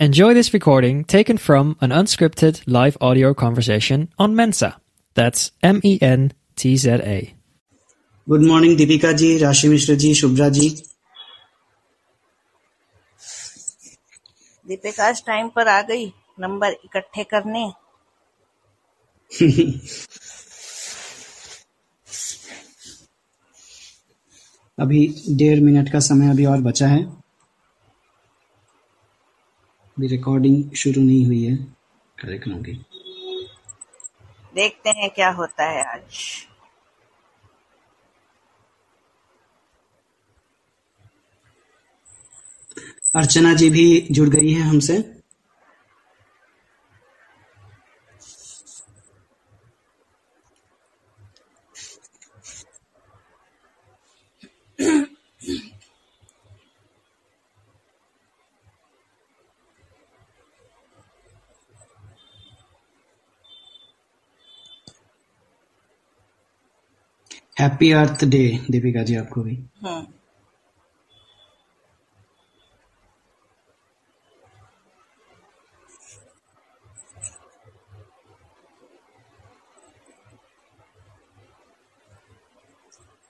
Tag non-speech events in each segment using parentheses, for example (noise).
Enjoy this recording taken from an unscripted live audio conversation on Mensa. That's M E N T Z A. Good morning Deepika ji Rashi Mishra ji Shubhra ji Deepika time पर आ गई number इकट्ठे करने (laughs) अभी डेढ़ minute का समय अभी और बचा है अभी रिकॉर्डिंग शुरू नहीं हुई है। कार्यक्रम की देखते हैं क्या होता है आज। अर्चना जी भी जुड़ गई है हमसे। Happy earth day Deepika ji आपको भी। हम्म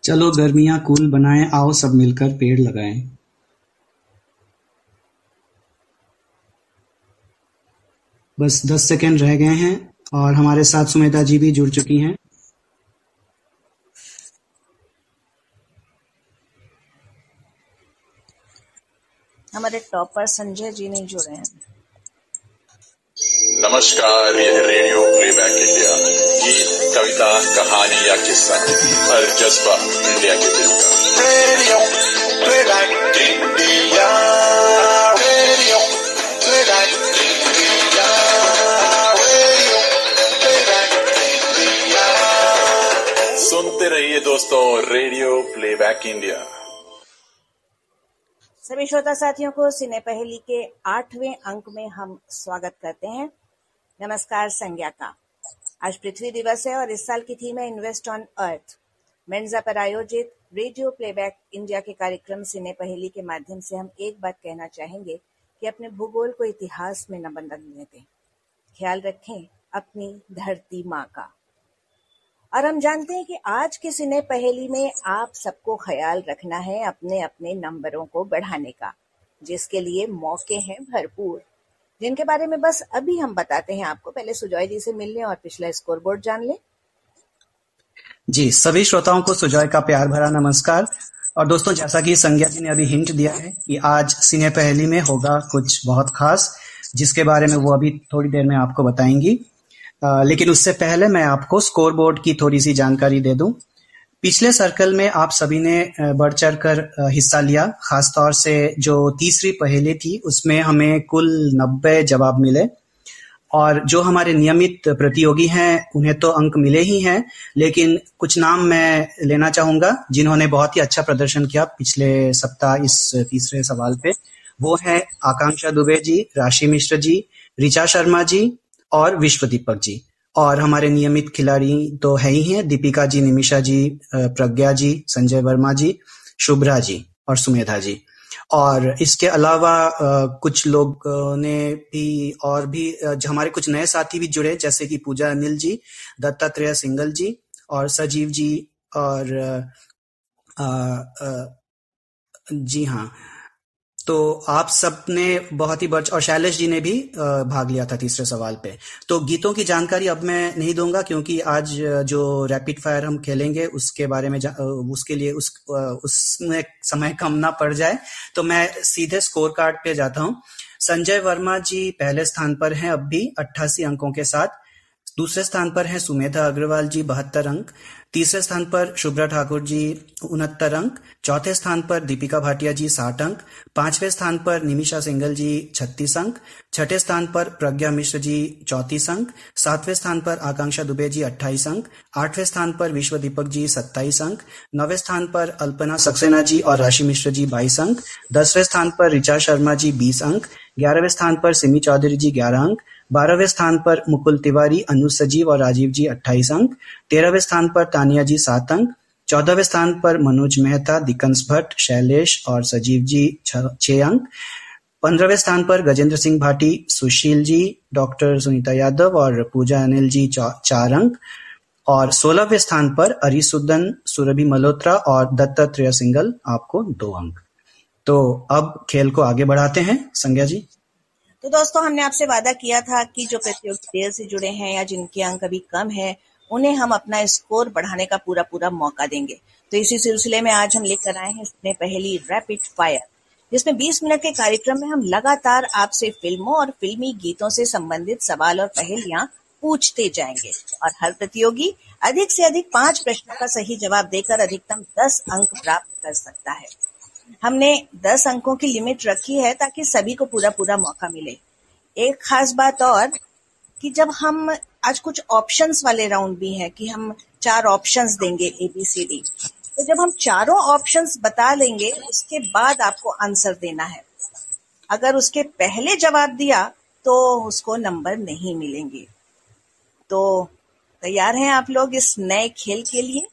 चलो गर्मियाँ कूल बनाएँ आओ सब मिलकर पेड़ लगाएँ। बस दस सेकेंड रह गए हैं और हमारे साथ सुमेधा जी भी जुड़ चुकी हैं। हमारे टॉपर संजय जी नहीं जुड़े हैं। नमस्कार यह रेडियो प्लेबैक इंडिया। गीत कविता कहानी या किस्सा हर जज्बा इंडिया के दिल का। Radio playback India radio playback India radio playback India. सुनते रहिए दोस्तों रेडियो प्लेबैक इंडिया। सभी श्रोता साथियों को सिने पहेली के आठवें अंक में हम स्वागत करते हैं। नमस्कार, संज्ञा का। आज पृथ्वी दिवस है और इस साल की थीम है इन्वेस्ट ऑन अर्थ। मेन्जा पर आयोजित रेडियो प्लेबैक इंडिया के कार्यक्रम सिने पहेली के माध्यम से हम एक बात कहना चाहेंगे कि अपने भूगोल को इतिहास में न बदलने दें। ख्याल रखें अपनी धरती माँ का। और हम जानते हैं कि आज के सिने पहेली में आप सबको ख्याल रखना है अपने अपने नंबरों को बढ़ाने का, जिसके लिए मौके हैं भरपूर, जिनके बारे में बस अभी हम बताते हैं आपको। पहले सुजॉय जी से मिल लें और पिछला स्कोरबोर्ड जान लें। जी, सभी श्रोताओं को सुजॉय का प्यार भरा नमस्कार। और दोस्तों, जैसा कि संज्ञा जी ने अभी हिंट दिया है कि आज सिने पहली में होगा कुछ बहुत खास, जिसके बारे में वो अभी थोड़ी देर में आपको बताएँगी। लेकिन उससे पहले मैं आपको स्कोर बोर्ड की थोड़ी सी जानकारी दे दूँ। पिछले सर्कल में आप सभी ने बढ़ चढ़ कर हिस्सा लिया। खासतौर से जो तीसरी पहेली थी, उसमें हमें कुल नब्बे जवाब मिले। और जो हमारे नियमित प्रतियोगी हैं, उन्हें तो अंक मिले ही हैं, लेकिन कुछ नाम मैं लेना चाहूँगा, जिन्होंने बहुत ही अच्छा प्रदर्शन किया पिछले सप्ताह इस तीसरे सवाल पे। वो है आकांक्षा दुबे जी, राशि मिश्र जी, ऋचा शर्मा जी और विश्व दीपक जी। और हमारे नियमित खिलाड़ी तो है ही हैं दीपिका जी निमिषा जी प्रज्ञा जी संजय वर्मा जी शुभ्रा जी और सुमेधा जी। और इसके अलावा कुछ लोग ने भी और भी हमारे कुछ नए साथी भी जुड़े जैसे कि पूजा अनिल जी दत्तात्रेय सिंगल जी और सजीव जी और अ, अ, जी हाँ। तो आप सबने बहुत ही बढ़ और शैलेश जी ने भी भाग लिया था तीसरे सवाल पे। तो गीतों की जानकारी अब मैं नहीं दूँगा क्योंकि आज जो रैपिड फायर हम खेलेंगे, उसके बारे में उसके लिए उस उसमें समय कम ना पड़ जाए तो मैं सीधे स्कोर कार्ड पे जाता हूँ। संजय वर्मा जी पहले स्थान पर हैं, अब भी 88 अंकों के साथ। दूसरे स्थान पर हैं सुमेधा अग्रवाल जी, बहत्तर अंक। तीसरे स्थान पर शुभ्रा ठाकुर जी उनहत्तर अंक, चौथे स्थान पर दीपिका भाटिया जी साठ अंक, पाँचवें स्थान पर निमिषा सिंगल जी छत्तीस अंक, छठे स्थान पर प्रज्ञा मिश्र जी चौतीस अंक, सातवें स्थान पर आकांक्षा दुबे जी अट्ठाईस अंक, आठवें स्थान पर विश्व दीपक जी सत्ताईस अंक, नौवें स्थान पर अल्पना सक्सेना जी और राशि मिश्र जी बाईस अंक, दसवें स्थान पर ऋचा शर्मा जी बीस अंक, ग्यारहवें स्थान पर सिमी चौधरी जी ग्यारह अंक बारहवें स्थान पर मुकुल तिवारी अनुज सजीव और राजीव जी अट्ठाईस अंक। तेरहवें स्थान पर तानिया जी सात अंक। चौदहवें स्थान पर मनोज मेहता, दिकंस भट्ट, शैलेश और सजीव जी छह अंक। पंद्रहवें स्थान पर गजेंद्र सिंह भाटी, सुशील जी, डॉक्टर सुनीता यादव और पूजा अनिल जी चार अंक। और सोलहवें स्थान पर अरिसुद्दन सुरभि मल्होत्रा और दत्तात्रेय सिंगल आपको दो अंक। तो अब खेल को आगे बढ़ाते हैं। संज्ञा जी। तो दोस्तों, हमने आपसे वादा किया था कि जो प्रतियोगी देर से जुड़े हैं या जिनके अंक अभी कम है, उन्हें हम अपना स्कोर बढ़ाने का पूरा पूरा मौका देंगे। तो इसी सिलसिले में आज हम लेकर आए हैं अपने पहली रैपिड फायर जिसमें 20 मिनट के कार्यक्रम में हम लगातार आपसे फ़िल्मों और फिल्मी गीतों से संबंधित सवाल और पहेलियाँ पूछते जाएँगे। और हर प्रतियोगी अधिक से अधिक पाँच प्रश्नों का सही जवाब देकर अधिकतम दस अंक प्राप्त कर सकता है। हमने दस अंकों की लिमिट रखी है ताकि सभी को पूरा पूरा मौका मिले। एक खास बात और कि जब हम आज कुछ ऑप्शंस वाले राउंड भी हैं कि हम चार ऑप्शंस देंगे ए बी सी डी तो जब हम चारों ऑप्शंस बता लेंगे, उसके बाद आपको आंसर देना है। अगर उसके पहले जवाब दिया तो उसको नंबर नहीं मिलेंगे। तो तैयार हैं आप लोग इस नए खेल के लिए?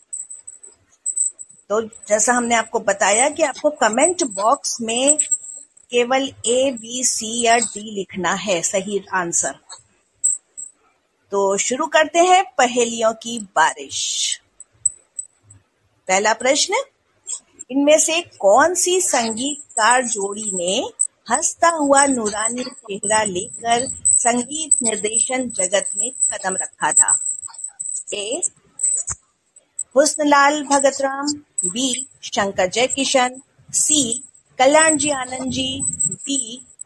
तो जैसा हमने आपको बताया कि आपको कमेंट बॉक्स में केवल ए बी सी या डी लिखना है, सही आंसर तो शुरू करते हैं पहेलियों की बारिश. पहला प्रश्न, इनमें से कौन सी संगीतकार जोड़ी ने हंसता हुआ नूरानी चेहरा लेकर संगीत निर्देशन जगत में कदम रखा था? A Husnlal Bhagatram. B Shankar Jaikishan C Kalyan ji Anand ji B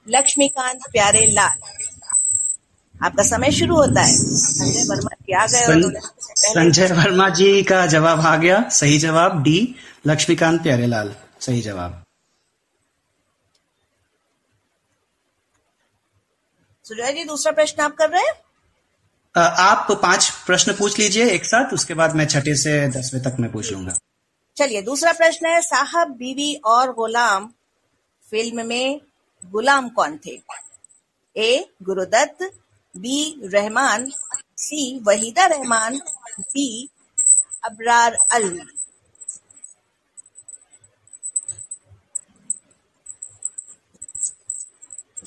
Laxmikant Pyare Lal आपका समय शुरू होता है। संजय वर्मा जी आ गए संजय वर्मा जी का जवाब आ गया। सही जवाब डी लक्ष्मीकांत प्यारेलाल सही जवाब। सुजय जी दूसरा प्रश्न आप कर रहे हैं? आप पाँच प्रश्न पूछ लीजिए एक साथ उसके बाद मैं छठे से दसवें तक मैं पूछ लूँगा। चलिए, दूसरा प्रश्न है, साहब, बीवी और गुलाम फ़िल्म में गुलाम कौन थे? A, Gurudutt, B, Rehman, C, Waheeda Rehman B Abrar Alvi.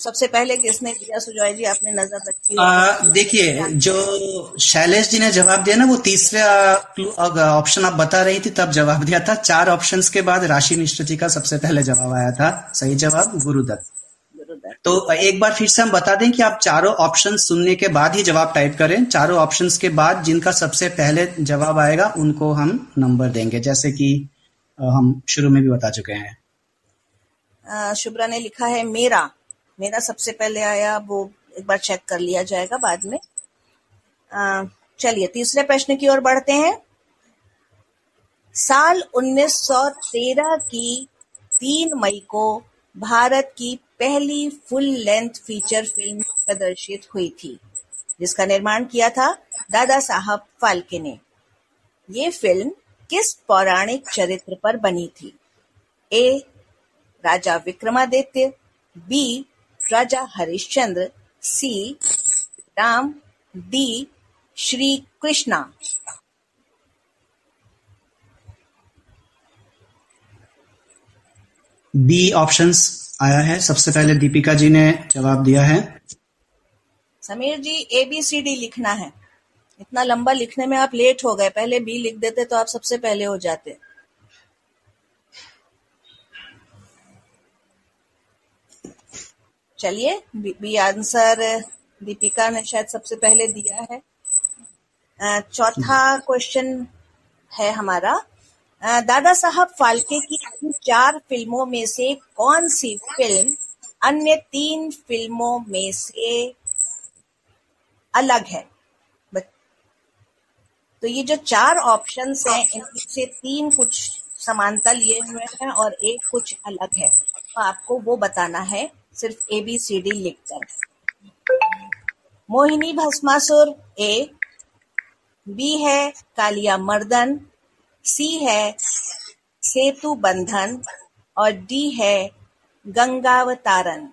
सबसे पहले किसने दिया सुजॉय जी आपने नज़र रखी देखिए जो शैलेश जी ने जवाब दिया ना वो तीसरा ऑप्शन आप बता रही थी तब जवाब दिया था। चार ऑप्शंस के बाद राशि मिश्र जी का सबसे पहले जवाब आया था। सही जवाब गुरुदत्त। तो एक बार फिर से हम बता दें कि आप चारों ऑप्शन सुनने के बाद ही जवाब टाइप करें। चारों ऑप्शन के बाद जिनका सबसे पहले जवाब आएगा उनको हम नंबर देंगे। जैसे कि हम शुरू में भी बता चुके हैं। शुभ्रा ने लिखा है मेरा। मेरा सबसे पहले आया, वो एक बार चेक कर लिया जाएगा बाद में। चलिए, तीसरे प्रश्न की ओर बढ़ते हैं। साल 1913 की 3 मई को भारत की पहली फुल लेंथ फीचर फ़िल्म प्रदर्शित हुई थी, जिसका निर्माण किया था दादा साहब फाल्के ने। ये फ़िल्म किस पौराणिक चरित्र पर बनी थी? A, Raja Vikramaditya, B Raja Harishchandra C. Ram D. Shri Krishna B options आया है। सबसे पहले दीपिका जी ने जवाब दिया है। Sameer ji A B C D लिखना है। इतना लंबा लिखने में आप लेट हो गए। पहले बी लिख देते तो आप सबसे पहले हो जाते। चलिए, बी आंसर, दीपिका ने शायद सबसे पहले दिया है। चौथा क्वेश्चन है हमारा। दादा साहब फाल्के की चार फ़िल्मों में से कौन सी फ़िल्म अन्य तीन फ़िल्मों में से अलग है? तो ये जो चार ऑप्शंस हैं, इनमें से तीन कुछ समानता लिए हुए हैं और एक कुछ अलग है। तो आपको वो बताना है। सिर्फ़ ए बी सी डी लिखकर मोहिनी भस्मासुर ए बी है कालिया मर्दन सी है सेतु बंधन, और डी है गंगावतारन।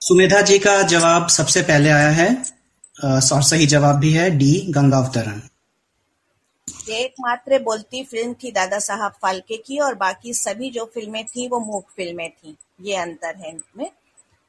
सुमेधा जी का जवाब सबसे पहले आया है। और सही जवाब भी है डी गंगावतरण एकमात्र बोलती फ़िल्म थी दादा साहब फाल्के की और बाकी सभी जो फ़िल्में थी वो मूक फ़िल्में थी। ये अंतर है इनमें।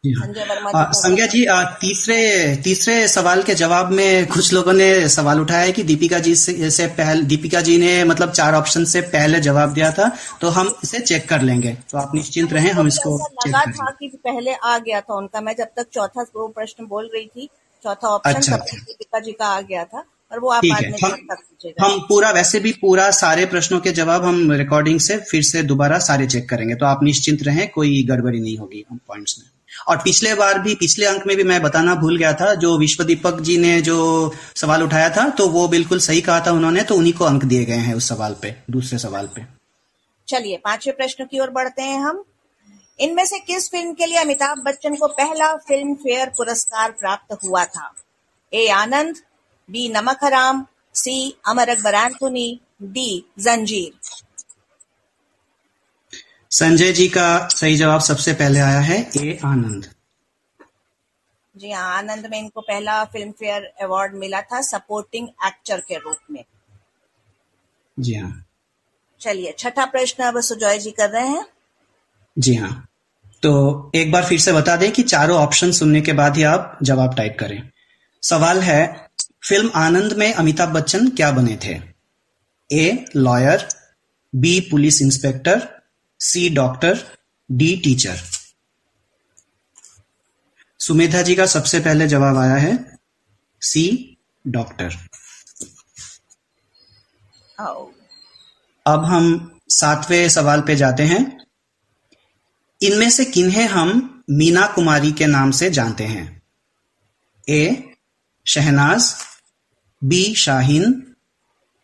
हाँ। संज्ञा जी आ, तीसरे तीसरे सवाल के जवाब में कुछ लोगों ने सवाल उठाया है कि दीपिका जी से, से पहले दीपिका जी ने मतलब चार ऑप्शन से पहले जवाब दिया था तो हम इसे चेक कर लेंगे। तो आप निश्चिंत रहें हम इसको चेक लगा था कि पहले आ गया था उनका। मैं जब तक चौथा प्रश्न बोल रही थी चौथा ऑप्शन अच्छा। दीपिका जी का आ गया था। और वो आप बाद में हम हम पूरा वैसे भी पूरा सारे प्रश्नों के जवाब हम रिकॉर्डिंग से फिर से दोबारा सारे चेक करेंगे। तो आप निश्चिंत रहें कोई गड़बड़ी नहीं होगी हम पॉइंट्स में। और पिछले बार भी पिछले अंक में भी मैं बताना भूल गया था जो विश्व दीपक जी ने जो सवाल उठाया था तो वो बिल्कुल सही कहा था उन्होंने तो उन्हीं को अंक दिए गए हैं उस सवाल पे दूसरे सवाल पे। चलिए पांचवे प्रश्न की ओर बढ़ते हैं हम। इनमें से किस फ़िल्म के लिए अमिताभ बच्चन को पहला फ़िल्म फेयर पुरस्कार प्राप्त हुआ था? ए Anand B Namak Haraam C Amar Akbar Anthony D Zanjeer. Sanjay ji का सही जवाब सबसे पहले आया है ए आनंद। जी हाँ आनंद में इनको पहला फ़िल्म फेयर अवार्ड मिला था सपोर्टिंग एक्टर के रूप में। जी हाँ। चलिए छठा प्रश्न अब सुजॉय जी कर रहे हैं। जी हाँ। तो एक बार फिर से बता दें कि चारों ऑप्शन सुनने के बाद ही आप जवाब टाइप करें। सवाल है फ़िल्म आनंद में अमिताभ बच्चन क्या बने थे? A lawyer B police inspector C doctor D teacher. Sumedha ji का सबसे पहले जवाब आया है सी डॉक्टर। अब हम सातवें सवाल पे जाते हैं। इनमें से किन्हें हम मीना कुमारी के नाम से जानते हैं? A Shahnaz B Shaheen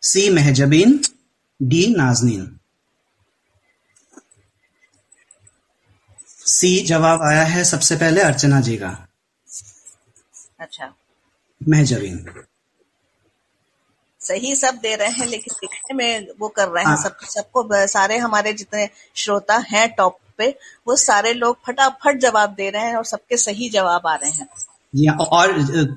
C Mahjabeen D Nazneen. C जवाब आया है सबसे पहले अर्चना जी का। अच्छा। महजबीन। सही सब दे रहे हैं लेकिन लिखने में वो कर रहे हैं हाँ। सब सबको सारे हमारे जितने श्रोता हैं टॉप पे वो सारे लोग फटाफट जवाब दे रहे हैं और सबके सही जवाब आ रहे हैं। जी हाँ और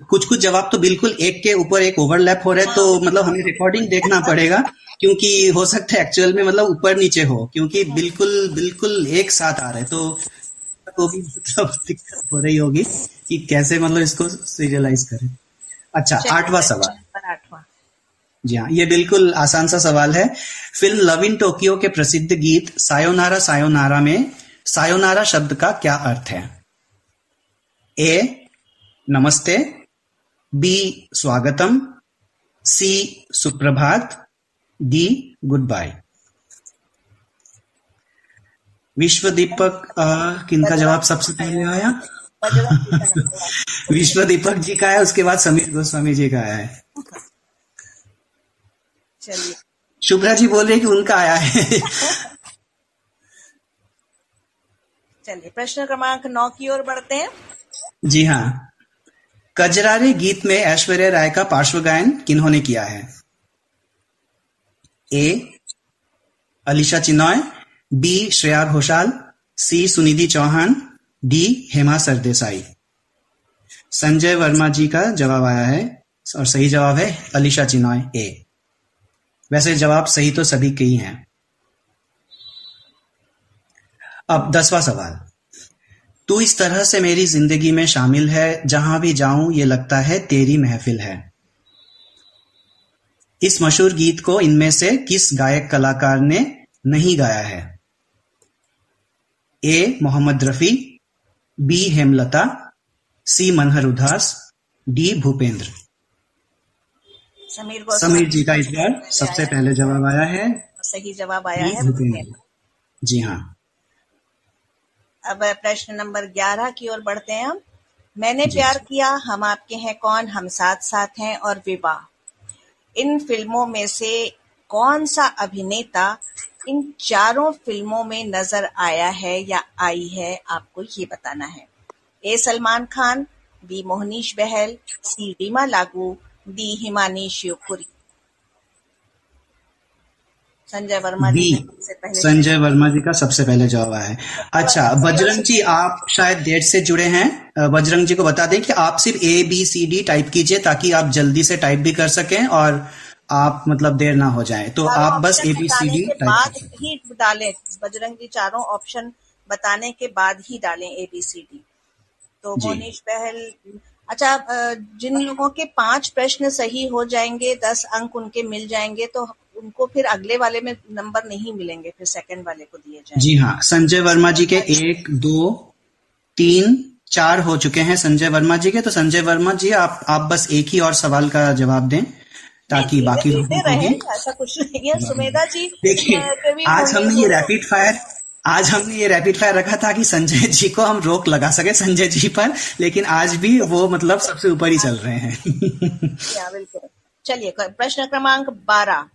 कुछ कुछ जवाब तो बिल्कुल एक के ऊपर एक ओवरलैप हो रहे हैं तो मतलब हमें रिकॉर्डिंग देखना पड़ेगा क्योंकि हो सकता है एक्चुअल में मतलब ऊपर नीचे हो क्योंकि बिल्कुल बिल्कुल एक साथ आ रहे तो तो भी मतलब दिक्कत हो रही होगी कि कैसे मतलब इसको सीरियलाइज करें। अच्छा आठवां सवाल आठवां। जी हाँ ये बिल्कुल आसान सा सवाल है। फ़िल्म लव इन टोक्यो के प्रसिद्ध गीत सायोनारा सायोनारा में सायोनारा शब्द का क्या अर्थ है? ए नमस्ते। बी स्वागतम। सी सुप्रभात। डी गुड बाय विश्व दीपक किनका जवाब सबसे पहले आया? विश्व दीपक जी का है (laughs) उसके बाद समीर गोस्वामी जी का आया है। चलिए। शुभ्रा जी बोल रहे कि उनका आया है। (laughs) चलिए प्रश्न क्रमांक नौ की ओर बढ़ते हैं। जी हाँ। कजरारे गीत में ऐश्वर्या राय का पार्श्व गायन किन्होंने किया है? A, Alisha Chinai B Shreya Ghoshal, C, Sunidhi Chauhan, D, Hema Sardesai. Sanjay Verma ji का जवाब आया है, और सही जवाब है अलीशा चिनॉय ए। वैसे जवाब सही तो सभी के ही हैं। अब दसवां सवाल। तू इस तरह से मेरी ज़िंदगी में शामिल है जहाँ भी जाऊँ ये लगता है तेरी महफिल है। इस मशहूर गीत को इनमें से किस गायक कलाकार ने नहीं गाया है? A. Mohammed Rafi B. Hemlata C. Manhar Udhas D. Bhupendra. Sameer Sameer ji का इस बार सबसे पहले जवाब आया है सही जवाब आया है भूपेंद्र। जी हाँ। अब प्रश्न नंबर ग्यारह की ओर बढ़ते हैं हम। मैंने प्यार किया हम आपके हैं कौन? हम साथ साथ हैं और विवाह। इन फ़िल्मों में से कौन सा अभिनेता इन चारों फ़िल्मों में नज़र आया है या आई है? आपको ये बताना है। A Salman Khan B Mohnish Bahl C Reema Lagoo D Himani Shivpuri. Sanjay Verma ji B पहले संजय वर्मा जी का सबसे पहले जवाब आया है। अच्छा बजरंग जी आप शायद देर से जुड़े हैं। बजरंग जी को बता दें कि आप सिर्फ़ A B C D type कीजिए ताकि आप जल्दी से टाइप भी कर सकें और आप मतलब देर ना हो जाए। तो आप बस ए बी सी डी बाद ही डालें। बजरंग जी चारों ऑप्शन बताने के बाद ही डालें ए बी सी डी तो। मोनीश बहल अच्छा जिन लोगों के पाँच प्रश्न सही हो जाएँगे दस अंक उनके मिल जाएँगे तो उनको फिर अगले वाले में नंबर नहीं मिलेंगे फिर सेकंड वाले को दिए जाएँगे। जी हाँ संजय वर्मा जी के एक दो तीन चार हो चुके हैं संजय वर्मा जी के तो संजय वर्मा जी आप आप बस एक ही और सवाल का जवाब दें ताकि बाकी रहे ऐसा कुछ नहीं है। सुमेधा जी देखिए आज हमने ये रैपिड फायर आज हमने ये रैपिड फायर रखा था कि संजय जी को हम रोक लगा सके संजय जी पर लेकिन आज भी वो मतलब सबसे ऊपर ही चल रहे हैं। (laughs) बिल्कुल। चलिए प्रश्न क्रमांक बारह।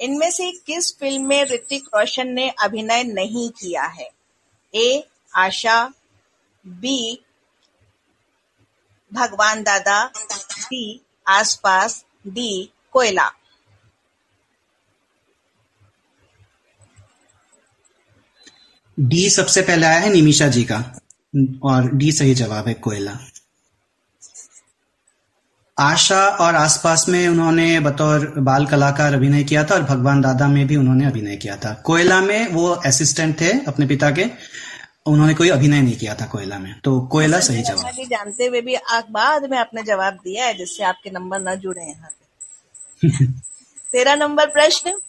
इनमें से किस फ़िल्म में ऋतिक रोशन ने अभिनय नहीं किया है? ए, आशा, बी, भगवान दादा बी आसपास, डी, कोयला। डी सबसे पहले आया है निमिषा जी का, और डी सही जवाब है कोयला। आशा और आसपास में उन्होंने बतौर बाल कलाकार अभिनय किया था और भगवान दादा में भी उन्होंने अभिनय किया था। कोयला में वो असिस्टेंट थे अपने पिता के। उन्होंने कोई अभिनय नहीं किया था कोयला में। तो कोयला सही संजय जवाब। जानते हुए भी बाद में आपने जवाब दिया है जिससे आपके नंबर न जुड़े यहाँ पे। (laughs) तेरह नंबर प्रश्न?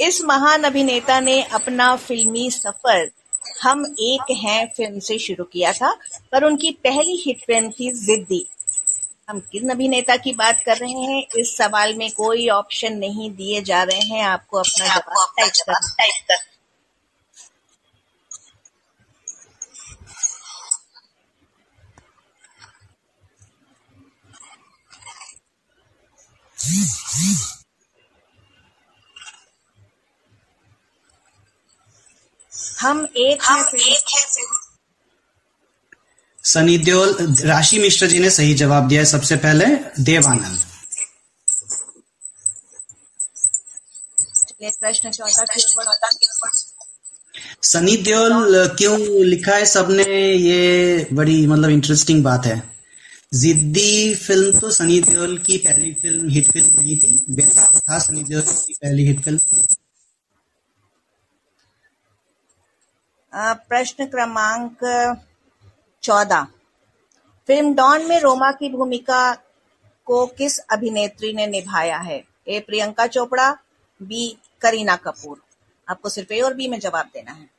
इस महान अभिनेता ने अपना फिल्मी सफ़र हम एक हैं फ़िल्म से शुरू किया था पर उनकी पहली हिट फ़िल्म थी जिद्दी। हम किन अभिनेता की बात कर रहे हैं इस सवाल में कोई ऑप्शन नहीं दिए जा रहे हैं आपको अपना जवाब टाइप करना। हम एक हम हैं फ़िल्म सनी देओल राशि मिश्र जी ने सही जवाब दिया है सबसे पहले देवानंद। प्रश्न सनी देओल क्यों लिखा है सबने? ये बड़ी मतलब इंटरेस्टिंग बात है। जिद्दी फ़िल्म तो सनी देओल की पहली फ़िल्म हिट फ़िल्म नहीं थी। बेताब था सनी देओल की पहली हिट फ़िल्म। प्रश्न क्रमांक चौदह। फ़िल्म डॉन में रोमा की भूमिका को किस अभिनेत्री ने निभाया है? A Priyanka Chopra B Kareena Kapoor. आपको सिर्फ़ ए और बी में जवाब देना है।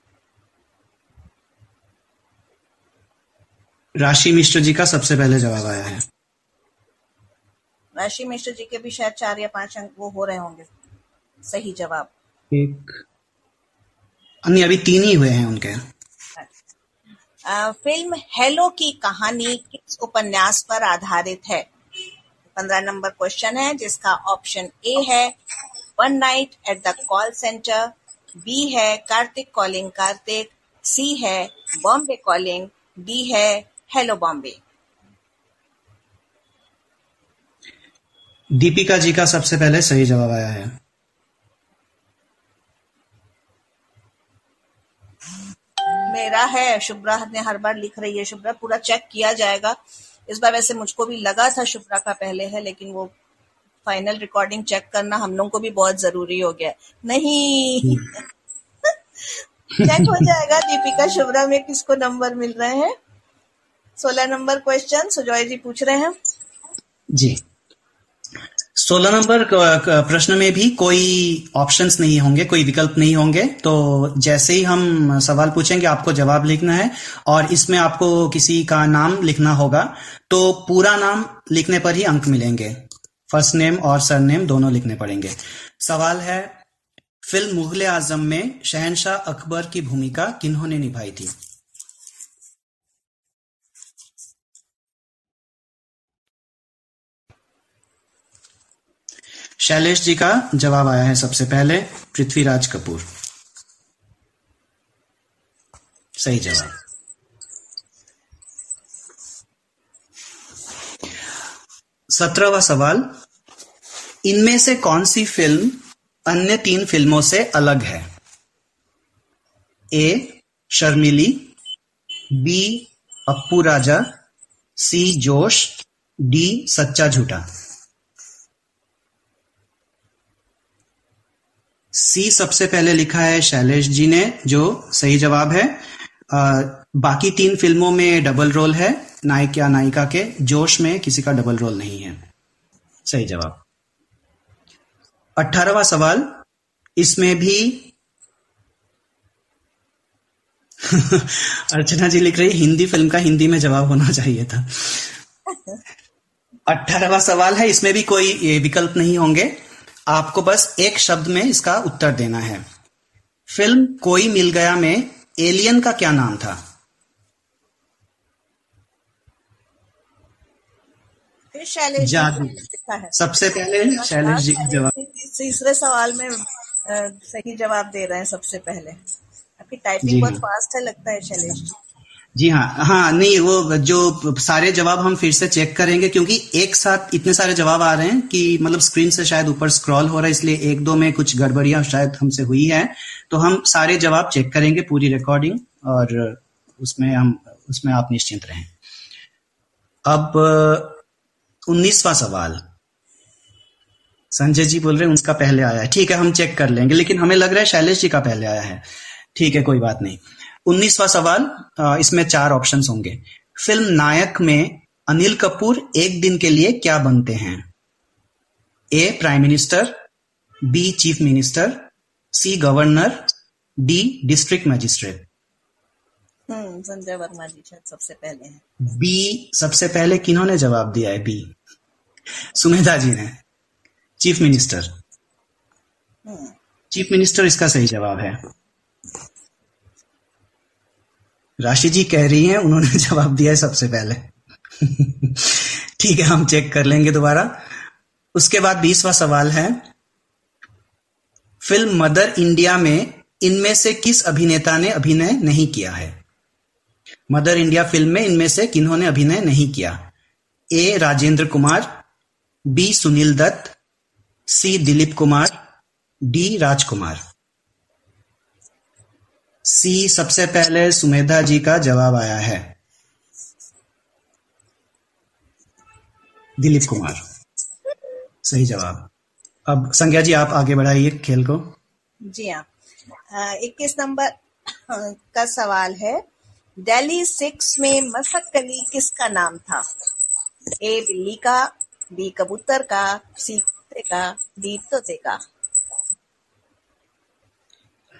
राशि मिश्र जी का सबसे पहले जवाब आया है। राशि मिश्र जी के भी शायद चार या पाँच अंक वो हो रहे होंगे। सही जवाब। एक अन्य अभी तीन ही हुए हैं उनके। फ़िल्म हेलो की कहानी किस उपन्यास पर आधारित है? पंद्रह नंबर क्वेश्चन है, जिसका ऑप्शन ए है, one night at the call centre, B है, कार्तिक कॉलिंग कार्तिक, सी है, बॉम्बे कॉलिंग, डी है, हेलो बॉम्बे। दीपिका जी का सबसे पहले सही जवाब आया है। मेरा है, शुभ्रा ने हर बार लिख रही है, शुभ्रा, पूरा चेक किया जाएगा। इस बार वैसे मुझको भी लगा था शुभ्रा का पहले है, लेकिन वो फाइनल रिकॉर्डिंग चेक करना हम लोगों को भी बहुत ज़रूरी हो गया। नहीं। चेक हो जाएगा, दीपिका, शुभ्रा में किसको नंबर मिल रहे हैं? सोलह नंबर क्वेश्चन सुजॉय जी पूछ रहे हैं। जी। सोलह नंबर प्रश्न में भी कोई ऑप्शंस नहीं होंगे, कोई विकल्प नहीं होंगे। तो जैसे ही हम सवाल पूछेंगे, आपको जवाब लिखना है और इसमें आपको किसी का नाम लिखना होगा। तो पूरा नाम लिखने पर ही अंक मिलेंगे। फ़र्स्ट नेम और सर नेम दोनों लिखने पड़ेंगे। सवाल है, फ़िल्म मुगले आज़म में शहनशाह अकबर की भूमिका किन्होंने निभाई थी? शैलेश जी का जवाब आया है सबसे पहले, पृथ्वीराज कपूर। सही जवाब। सत्रहवा सवाल, इनमें से कौन सी फ़िल्म अन्य तीन फ़िल्मों से अलग है? ए, शर्मिली, बी, अप्पू राजा, सी, जोश, डी, सच्चा झूठा। सी सबसे पहले लिखा है शैलेश जी ने जो सही जवाब है। आ, बाकी तीन फ़िल्मों में डबल रोल है नायक या नायिका के। जोश में किसी का डबल रोल नहीं है। सही जवाब। अठारहवा सवाल इसमें भी (laughs) अर्चना जी लिख रही हिंदी फ़िल्म का हिंदी में जवाब होना चाहिए था। (laughs) अठारहवा सवाल है इसमें भी कोई विकल्प नहीं होंगे। आपको बस एक शब्द में इसका उत्तर देना है। फ़िल्म कोई मिल गया में एलियन का क्या नाम था? जादू। सबसे पहले शैलेश जी का जवाब। तीसरे सवाल में सही जवाब दे रहे हैं सबसे पहले। आपकी टाइपिंग बहुत फास्ट हाँ। है लगता है शैलेश जी। जी हाँ। हाँ नहीं, वो जो सारे जवाब हम फिर से चेक करेंगे, क्योंकि एक साथ इतने सारे जवाब आ रहे हैं कि मतलब स्क्रीन से शायद ऊपर स्क्रॉल हो रहा है, इसलिए एक दो में कुछ गड़बड़ियाँ शायद हमसे हुई है। तो हम सारे जवाब चेक करेंगे पूरी रिकॉर्डिंग और उसमें हम, उसमें आप निश्चिंत रहें। अब, उन्नीसवा सवाल। संजय जी बोल रहे हैं, उसका पहले आया है। ठीक है, हम चेक कर लेंगे, लेकिन हमें लग रहा है शैलेश जी का पहले आया है। ठीक है, कोई बात नहीं। उन्नीसवा सवाल इसमें चार ऑप्शन होंगे। फ़िल्म नायक में अनिल कपूर एक दिन के लिए क्या बनते हैं? A prime minister B chief minister C governor D district magistrate Sanjay Verma ji शायद सबसे पहले हैं। बी सबसे पहले किन्होंने जवाब दिया है? बी सुमेधा जी ने। चीफ मिनिस्टर चीफ मिनिस्टर इसका सही जवाब है। राशि जी कह रही हैं, उन्होंने (laughs) जवाब दिया है सबसे पहले। (laughs) ठीक है, हम चेक कर लेंगे दोबारा। उसके बाद बीसवा सवाल है, फ़िल्म मदर इंडिया में इनमें से किस अभिनेता ने अभिनय नहीं किया है? मदर इंडिया फ़िल्म में इनमें से किन्होंने अभिनय नहीं किया? A, Rajendra Kumar, B, Sunil Dutt, C, Dilip Kumar, D, Rajkumar. C सबसे पहले सुमेधा जी का जवाब आया है। दिलीप कुमार। सही जवाब। अब संज्ञा जी आप आगे बढ़ाइए खेल को। जी हाँ। इक्कीस नंबर का सवाल है दिल्ली सिक्स में मसक अली किसका नाम था? ए बिल्ली का बी कबूतर का सी कुत्ते का डी तोते का।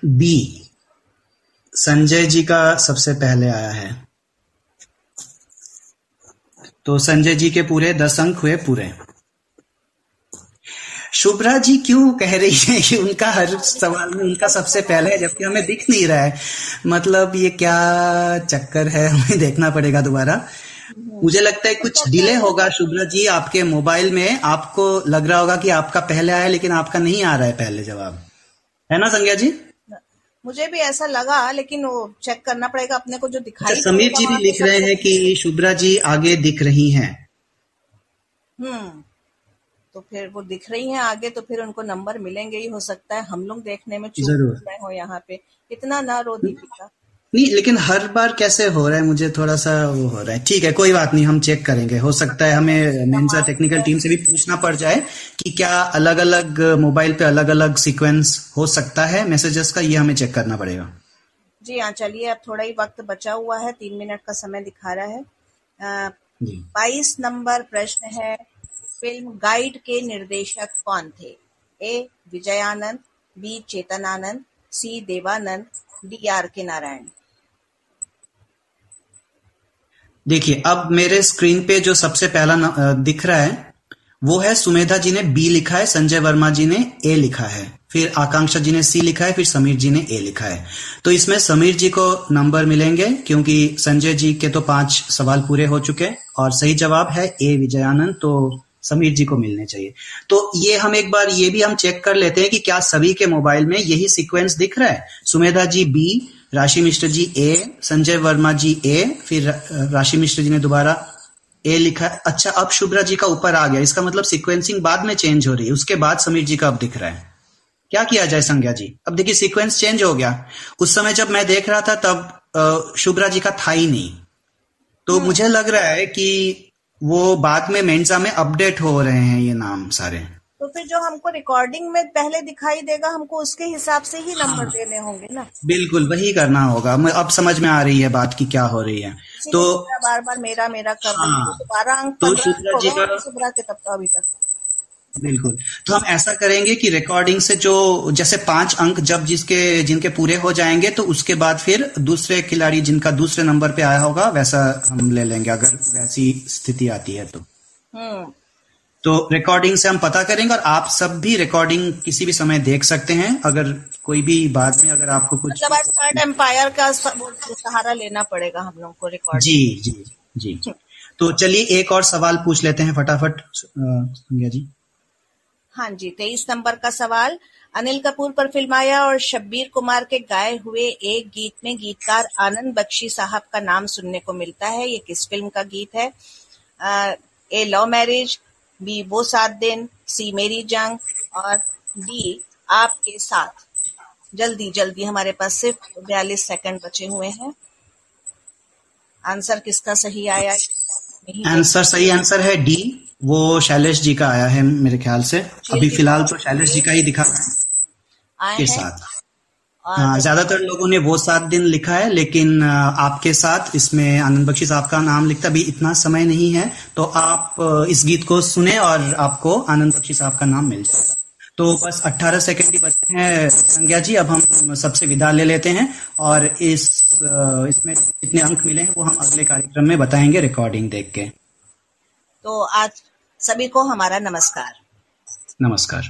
बी संजय जी का सबसे पहले आया है। तो संजय जी के पूरे दस अंक हुए पूरे। शुभ्रा जी क्यों कह रही है कि उनका हर सवाल में उनका सबसे पहले है, जबकि हमें दिख नहीं रहा है। मतलब ये क्या चक्कर है, हमें देखना पड़ेगा दोबारा। मुझे लगता है कुछ डिले होगा, शुभ्रा जी, आपके मोबाइल में। आपको लग रहा होगा कि आपका पहले आया, लेकिन आपका नहीं आ रहा है पहले जवाब। है ना, संज्ञा जी? मुझे भी ऐसा लगा लेकिन वो चेक करना पड़ेगा अपने को जो दिखाई अच्छा, समीर जी भी लिख रहे हैं कि शुभ्रा जी आगे दिख रही हैं। हम्म तो फिर वो दिख रही हैं आगे तो फिर उनको नंबर मिलेंगे ही हो सकता है हम लोग देखने में चूक हो यहाँ पे। इतना ना रो दीपिका नहीं लेकिन हर बार कैसे हो रहा है मुझे थोड़ा सा वो हो रहा है। ठीक है कोई बात नहीं हम चेक करेंगे। हो सकता है हमें मेन्सा टेक्निकल टीम से भी पूछना पड़ जाए कि क्या अलग अलग मोबाइल पे अलग अलग सीक्वेंस हो सकता है। मैसेजेस का ये हमें चेक करना पड़ेगा। जी हाँ चलिए अब थोड़ा ही वक्त बचा हुआ है। तीन मिनट का समय दिखा रहा है। बाईस नंबर प्रश्न है फ़िल्म गाइड के निर्देशक कौन थे? A Vijayanand B Chetananand C Devanand D R K Narayan. देखिए, अब मेरे स्क्रीन पे जो सबसे पहला दिख रहा है, वो है सुमेधा जी ने बी लिखा है, संजय वर्मा जी ने ए लिखा है, फिर आकांक्षा जी ने सी लिखा है, फिर समीर जी ने ए लिखा है। तो इसमें समीर जी को नंबर मिलेंगे, क्योंकि संजय जी के तो पाँच सवाल पूरे हो चुके और सही जवाब है ए विजयानंद तो समीर जी को मिलने चाहिए। तो ये हम एक बार ये भी हम चेक कर लेते हैं कि क्या सभी के मोबाइल में यही सीक्वेंस दिख रहा है। सुमेधा जी बी राशि मिश्र जी ए संजय वर्मा जी ए फिर राशि मिश्र जी ने दोबारा ए लिखा अच्छा अब शुभ्रा जी का ऊपर आ गया। इसका मतलब सीक्वेंसिंग बाद में चेंज हो रही है। उसके बाद समीर जी का अब दिख रहा है। क्या किया जाए संज्ञा जी? अब देखिए सीक्वेंस चेंज हो गया। उस समय जब मैं देख रहा था तब शुभ्रा जी का था ही नहीं। तो मुझे लग रहा है कि वो बाद में मेन्सा में अपडेट हो रहे हैं ये नाम सारे। तो फिर जो हमको रिकॉर्डिंग में पहले दिखाई देगा हमको उसके हिसाब से ही नंबर हाँ। देने होंगे ना। बिल्कुल वही करना होगा। मैं अब समझ में आ रही है बात की क्या हो रही है। तो बार बार मेरा मेरा कर हाँ। बारह अंक तो पंद्रह जी का- शुभ्रा के तब तो अभी तक। बिल्कुल। तो हम ऐसा करेंगे कि रिकॉर्डिंग से जो जैसे पाँच अंक जब जिसके जिनके पूरे हो जाएँगे तो उसके बाद फिर दूसरे खिलाड़ी जिनका दूसरे नंबर पे आया होगा वैसा हम ले लेंगे अगर वैसी स्थिति आती है तो। हम्म। तो रिकॉर्डिंग से हम पता करेंगे और आप सब भी रिकॉर्डिंग किसी भी समय देख सकते हैं। अगर कोई भी बाद में अगर आपको कुछ मतलब आज थर्ड एम्पायर का सहारा लेना पड़ेगा हम लोग को रिकॉर्ड जी जी जी। तो चलिए एक और सवाल पूछ लेते हैं फटाफट। संज्ञा जी। हाँ जी तेईस नंबर का सवाल। अनिल कपूर पर फिल्माया और शब्बीर कुमार के गाए हुए एक गीत में गीतकार आनंद बख्शी साहब का नाम सुनने को मिलता है। ये किस फ़िल्म का गीत है? अ, A love marriage B Woh Saat Din सी मेरी जंग और डी आपके साथ। जल्दी जल्दी हमारे पास सिर्फ़ बयालीस सेकंड बचे हुए हैं। आंसर किसका सही आया? नहीं। आंसर सही आंसर है डी। वो शैलेश जी का आया है मेरे ख्याल से। अभी फ़िलहाल तो शैलेश जी का ही दिखा है के साथ। ज़्यादातर लोगों ने वो सात दिन लिखा है लेकिन आपके साथ इसमें आनंद बख्शी साहब का नाम लिखता भी इतना समय नहीं है तो आप इस गीत को सुने और आपको आनंद बख्शी साहब का नाम मिल जाएगा। तो बस 18 सेकंड ही बचे हैं संज्ञा जी अब हम सबसे विदा ले लेते हैं और इस इसमें कितने अंक मिले हैं वो हम अगले कार्यक्रम में बताएँगे रिकॉर्डिंग देख के। तो आज सभी को हमारा नमस्कार। नमस्कार।